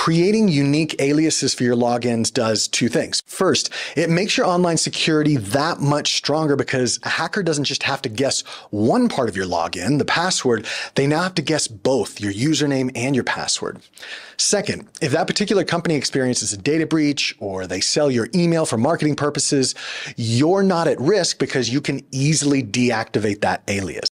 Creating unique aliases for your logins does two things. First, it makes your online security that much stronger because a hacker doesn't just have to guess one part of your login, the password, they now have to guess both your username and your password. Second, if that particular company experiences a data breach or they sell your email for marketing purposes, you're not at risk because you can easily deactivate that alias.